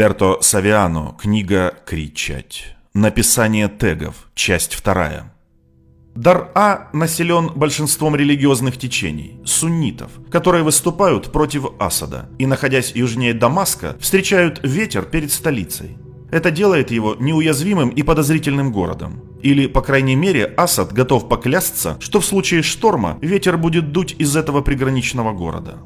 Роберто Савиано, книга «Кричать». Написание тегов, часть вторая. Дар-А населен большинством религиозных течений, суннитов, которые выступают против Асада и, находясь южнее Дамаска, встречают ветер перед столицей. Это делает его неуязвимым и подозрительным городом. Или, по крайней мере, Асад готов поклясться, что в случае шторма ветер будет дуть из этого приграничного города.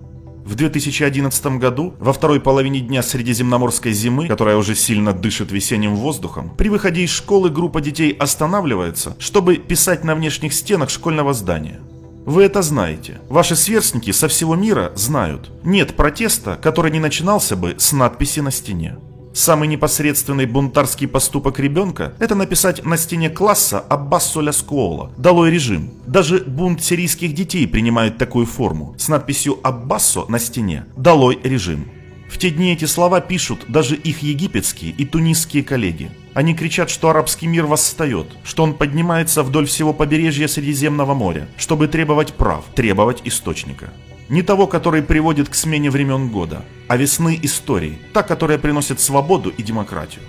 В 2011 году, во второй половине дня средиземноморской зимы, которая уже сильно дышит весенним воздухом, при выходе из школы группа детей останавливается, чтобы писать на внешних стенах школьного здания. Вы это знаете. Ваши сверстники со всего мира знают. Нет протеста, который не начинался бы с надписи на стене. Самый непосредственный бунтарский поступок ребенка – это написать на стене класса «Аббассо ля скуола» – «Долой режим». Даже бунт сирийских детей принимает такую форму с надписью «Аббассо» на стене «Долой режим». В те дни эти слова пишут даже их египетские и тунисские коллеги. Они кричат, что арабский мир восстает, что он поднимается вдоль всего побережья Средиземного моря, чтобы требовать прав, требовать источника. Не того, который приводит к смене времен года, а весны истории, та, которая приносит свободу и демократию.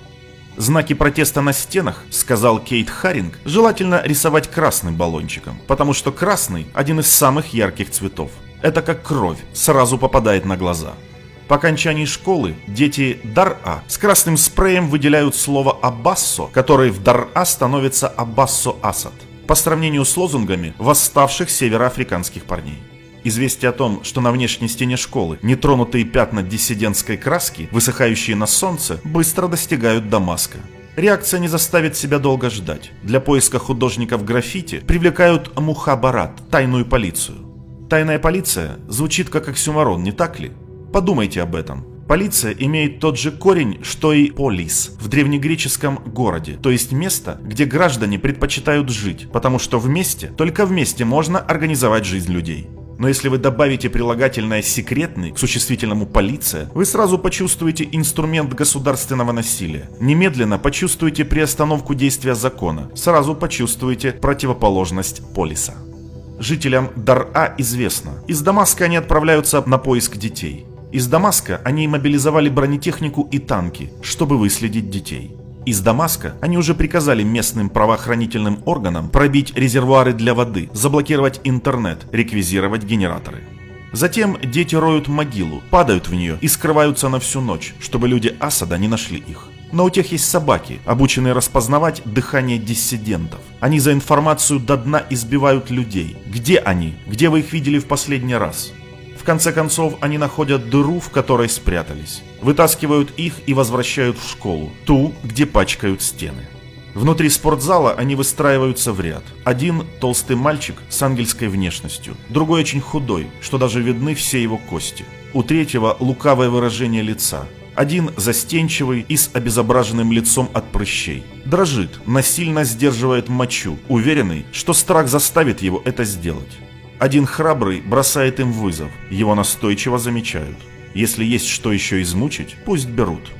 Знаки протеста на стенах, сказал Кейт Харинг, желательно рисовать красным баллончиком, потому что красный – один из самых ярких цветов. Это как кровь, сразу попадает на глаза. По окончании школы дети Дар-А с красным спреем выделяют слово «Абассо», которое в Дар-А становится «Абассо Асад», по сравнению с лозунгами восставших североафриканских парней. Известие о том, что на внешней стене школы нетронутые пятна диссидентской краски, высыхающие на солнце, быстро достигают Дамаска. Реакция не заставит себя долго ждать. Для поиска художников граффити привлекают Мухабарат, тайную полицию. Тайная полиция звучит как оксюмарон, не так ли? Подумайте об этом. Полиция имеет тот же корень, что и полис в древнегреческом городе, то есть место, где граждане предпочитают жить, потому что вместе, только вместе можно организовать жизнь людей. Но если вы добавите прилагательное «секретный» к существительному «полиция», вы сразу почувствуете инструмент государственного насилия. Немедленно почувствуете приостановку действия закона. Сразу почувствуете противоположность полиса. Жителям Дар-А известно. Из Дамаска они отправляются на поиск детей. Из Дамаска они мобилизовали бронетехнику и танки, чтобы выследить детей. Из Дамаска они уже приказали местным правоохранительным органам пробить резервуары для воды, заблокировать интернет, реквизировать генераторы. Затем дети роют могилу, падают в нее и скрываются на всю ночь, чтобы люди Асада не нашли их. Но у тех есть собаки, обученные распознавать дыхание диссидентов. Они за информацию до дна избивают людей. Где они? Где вы их видели в последний раз? Конце концов, они находят дыру, в которой спрятались. Вытаскивают их и возвращают в школу, ту, где пачкают стены. Внутри спортзала они выстраиваются в ряд. Один толстый мальчик с ангельской внешностью, другой очень худой, что даже видны все его кости. У третьего лукавое выражение лица. Один застенчивый и с обезображенным лицом от прыщей. Дрожит, насильно сдерживает мочу, уверенный, что страх заставит его это сделать. Один храбрый бросает им вызов, его настойчиво замечают. Если есть что еще измучить, пусть берут.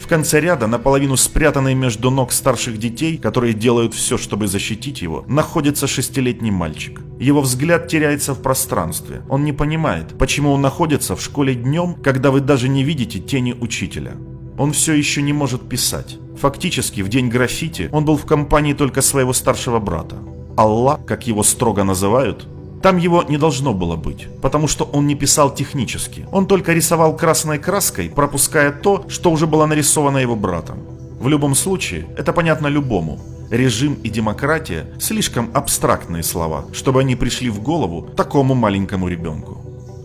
В конце ряда, наполовину спрятанный между ног старших детей, которые делают все, чтобы защитить его, находится шестилетний мальчик. Его взгляд теряется в пространстве. Он не понимает, почему он находится в школе днем, когда вы даже не видите тени учителя. Он все еще не может писать. Фактически, в день граффити он был в компании только своего старшего брата. Аллах, как его строго называют, там его не должно было быть, потому что он не писал технически. Он только рисовал красной краской, пропуская то, что уже было нарисовано его братом. В любом случае, это понятно любому. Режим и демократия – слишком абстрактные слова, чтобы они пришли в голову такому маленькому ребенку.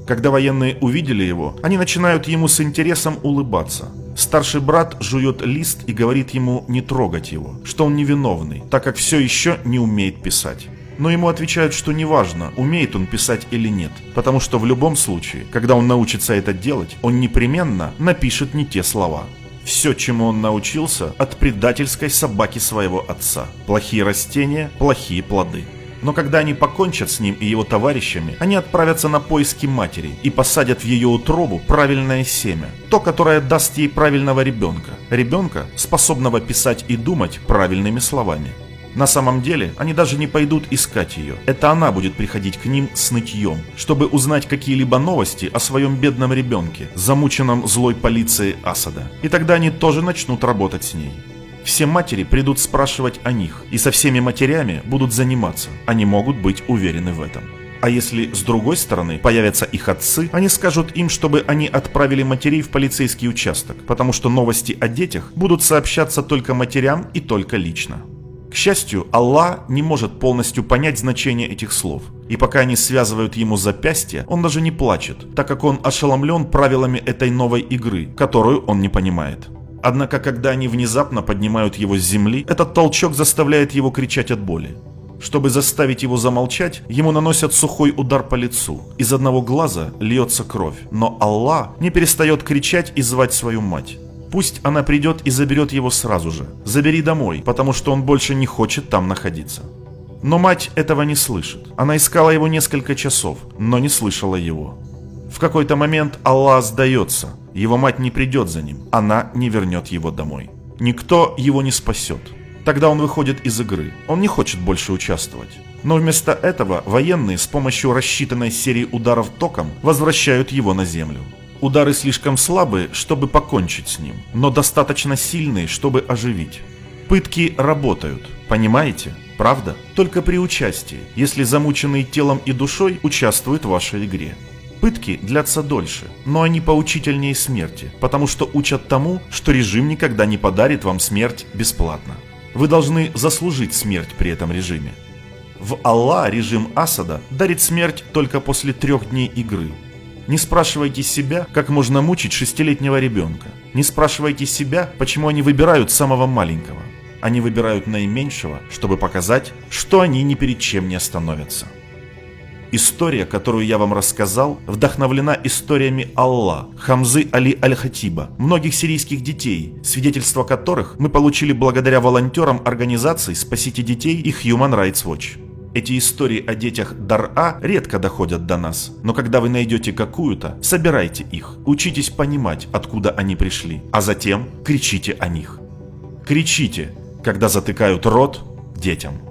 Когда военные увидели его, они начинают ему с интересом улыбаться. Старший брат жует лист и говорит ему не трогать его, что он невиновный, так как все еще не умеет писать но ему отвечают, что неважно, умеет он писать или нет, потому что в любом случае, когда он научится это делать, он непременно напишет не те слова. Все, чему он научился, от предательской собаки своего отца. Плохие растения, плохие плоды. Но когда они покончат с ним и его товарищами, они отправятся на поиски матери и посадят в ее утробу правильное семя, то, которое даст ей правильного ребенка, ребенка, способного писать и думать правильными словами. На самом деле, они даже не пойдут искать ее. Это она будет приходить к ним с нытьем, чтобы узнать какие-либо новости о своем бедном ребенке, замученном злой полицией Асада. И тогда они тоже начнут работать с ней. Все матери придут спрашивать о них, и со всеми матерями будут заниматься. Они могут быть уверены в этом. А если с другой стороны появятся их отцы, они скажут им, чтобы они отправили матерей в полицейский участок, потому что новости о детях будут сообщаться только матерям и только лично. К счастью, Аллах не может полностью понять значение этих слов. И пока они связывают ему запястье, он даже не плачет, так как он ошеломлен правилами этой новой игры, которую он не понимает. Однако, когда они внезапно поднимают его с земли, этот толчок заставляет его кричать от боли. Чтобы заставить его замолчать, ему наносят сухой удар по лицу. Из одного глаза льется кровь, но Аллах не перестает кричать и звать свою мать. Пусть она придет и заберет его сразу же. Забери домой, потому что он больше не хочет там находиться. Но мать этого не слышит. Она искала его несколько часов, но не слышала его. В какой-то момент Аллах сдается. Его мать не придет за ним. Она не вернет его домой. Никто его не спасет. Тогда он выходит из игры. Он не хочет больше участвовать. Но вместо этого военные с помощью рассчитанной серии ударов током возвращают его на землю. Удары слишком слабые, чтобы покончить с ним, но достаточно сильные, чтобы оживить. Пытки работают, понимаете? Правда? Только при участии, если замученный телом и душой участвует в вашей игре. Пытки длятся дольше, но они поучительнее смерти, потому что учат тому, что режим никогда не подарит вам смерть бесплатно. Вы должны заслужить смерть при этом режиме. В Аллах режим Асада дарит смерть только после трех дней игры. Не спрашивайте себя, как можно мучить шестилетнего ребенка. Не спрашивайте себя, почему они выбирают самого маленького. Они выбирают наименьшего, чтобы показать, что они ни перед чем не остановятся. История, которую я вам рассказал, вдохновлена историями Аллах, Хамзы Али Аль-Хатиба, многих сирийских детей, свидетельства которых мы получили благодаря волонтерам организаций «Спасите детей» и Human Rights Watch. Эти истории о детях Дар-А редко доходят до нас, но когда вы найдете какую-то, собирайте их, учитесь понимать, откуда они пришли, а затем кричите о них. Кричите, когда затыкают рот детям.